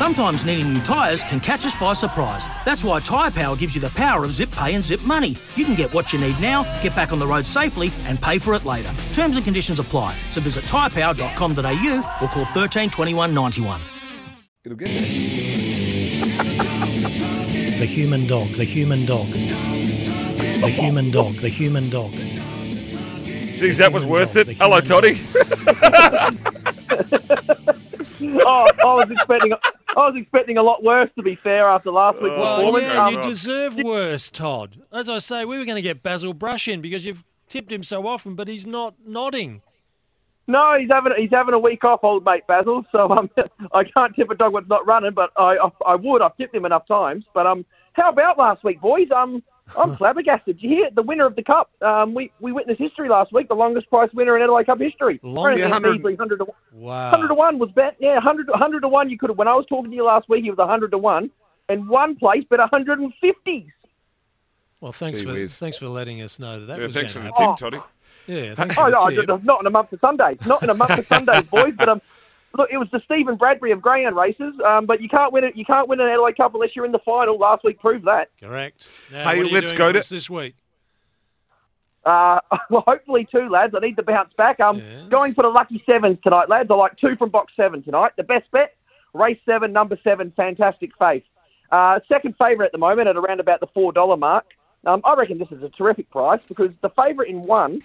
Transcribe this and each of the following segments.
Sometimes needing new tyres can catch us by surprise. That's why Tyre Power gives you the power of zip pay and zip money. You can get what you need now, get back on the road safely, and pay for it later. Terms and conditions apply. So visit tyrepower.com.au or call 13 21 91. It'll get there. The human dog, the human dog. The human dog, the human dog. Geez, that was worth it. Hello, Toddy. oh, I was expecting. I was expecting a lot worse. To be fair, after last week's Oh, performance. yeah, Um, you deserve worse, Todd. As I say, we were going to get Basil Brush in because you've tipped him so often, but he's not nodding. no, he's having he's having a week off, old mate Basil. So um, I can't tip a dog when it's not running, but I, I I would. I've tipped him enough times. But um, how about last week, boys? Um, I'm flabbergasted. Did you hear the winner of the cup? Um, we we witnessed history last week. The longest price winner in Adelaide Cup history. Longest- Apparently, 100 100 to, one. Wow. 100 to one was bet. Yeah, 100 100 to one. You could have. When I was talking to you last week, he was 100 to one, and one place bet 150. Well, thanks Gee for whiz. thanks for letting us know that. that Yeah, was thanks for gonna the happen. tip, Toddy. Yeah, thanks for Oh, the no, tip. Not in a month of Sundays. Not in a month of Sundays, boys. But um, look, it was the Stephen Bradbury of greyhound races. Um, but you can't win it. You can't win an Adelaide Cup unless you're in the final. Last week proved that. Correct. Now, Hey, what are let's doing go to- this week. Uh, well, hopefully two lads. I need to bounce back. Um, Yeah. going for the lucky sevens tonight, lads. I like two from box seven tonight. The best bet, race seven, number seven, fantastic faith. Uh, second favourite at the moment at around about the four dollar mark. Um, I reckon this is a terrific price because the favourite in one,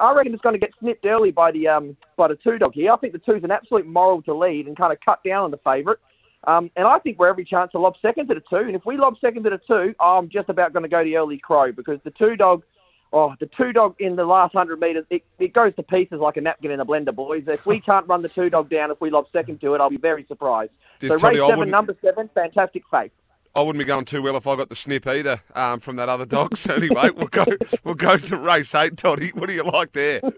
I reckon it's going to get snipped early by the um, by the two dog here. I think the two's an absolute moral to lead and kind of cut down on the favourite. Um, and I think we're every chance to lob second to the two. And if we lob second to the two, I'm just about going to go the early crow because the two dog Oh, the two dog in the last hundred metres, it, it goes to pieces like a napkin in a blender, boys. If we can't run the two dog down, if we lob second to it, I'll be very surprised. So race seven, number seven, fantastic faith. I wouldn't be going too well if I got the snip either um, from that other dog. So anyway, we'll go we'll go to race eight, Toddy. What do you like there?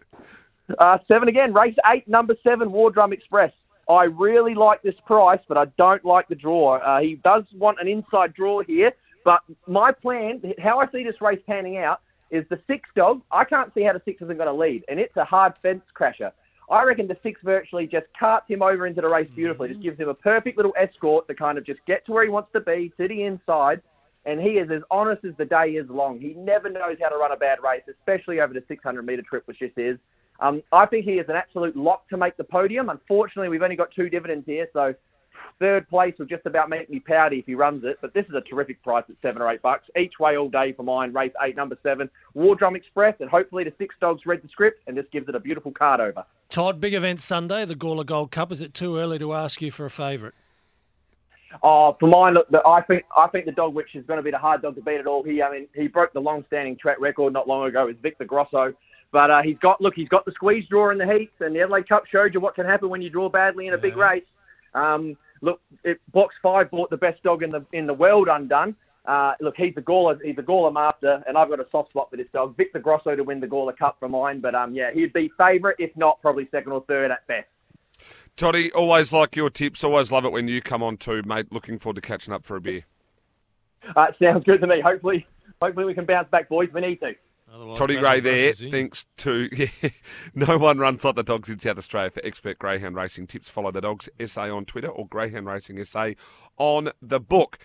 Uh, seven again, race eight, number seven, War Drum Express. I really like this price, but I don't like the draw. Uh, he does want an inside draw here, but my plan, how I see this race panning out, is the six dog. I can't see how the six isn't going to lead, and it's a hard fence crasher. I reckon the six virtually just carts him over into the race beautifully. Just gives him a perfect little escort to kind of just get to where he wants to be, to the inside, and he is as honest as the day is long. He never knows how to run a bad race, especially over the 600 metre trip, which this is. Um, I think he is an absolute lock to make the podium. Unfortunately, we've only got two dividends here, so third place will just about make me pouty if he runs it. But this is a terrific price at seven or eight bucks each way all day for mine. Race eight, number seven, War Drum Express, and hopefully the six dogs read the script and this gives it a beautiful card over. Todd, big event Sunday, the Gawler Gold Cup. Is it too early to ask you for a favourite? Oh, for mine, look, I think I think the dog which is going to be the hard dog to beat at all. He, I mean, he broke the long-standing track record not long ago. Is Victor Grosso, but uh, he's got look, he's got the squeeze draw in the heats, and the Adelaide Cup showed you what can happen when you draw badly in a big race. Um, look, it, box five bought the best dog in the in the world undone. Uh, look, he's the Gawler, he's the Gawler master, and I've got a soft spot for this dog, Victor Grosso, to win the Gawler Cup for mine. But um, yeah, he'd be favourite, if not probably second or third at best. Toddy, always like your tips. Always love it when you come on too, mate. Looking forward to catching up for a beer. Uh, sounds good to me. Hopefully, hopefully we can bounce back, boys. We need to. Otherwise, Toddy Basil Gray there there, is in. thanks to yeah, no one runs like the dogs in South Australia for expert greyhound racing tips. Follow the dogs SA on Twitter or Greyhound Racing SA on the book.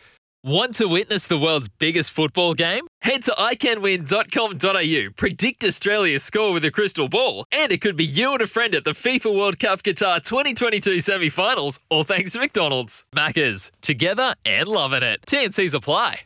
Want to witness the world's biggest football game? Head to iCanWin.com.au, predict Australia's score with a crystal ball, and it could be you and a friend at the FIFA World Cup Qatar 2022 semi finals, all thanks to McDonald's. Maccas, together and loving it. TNCs apply.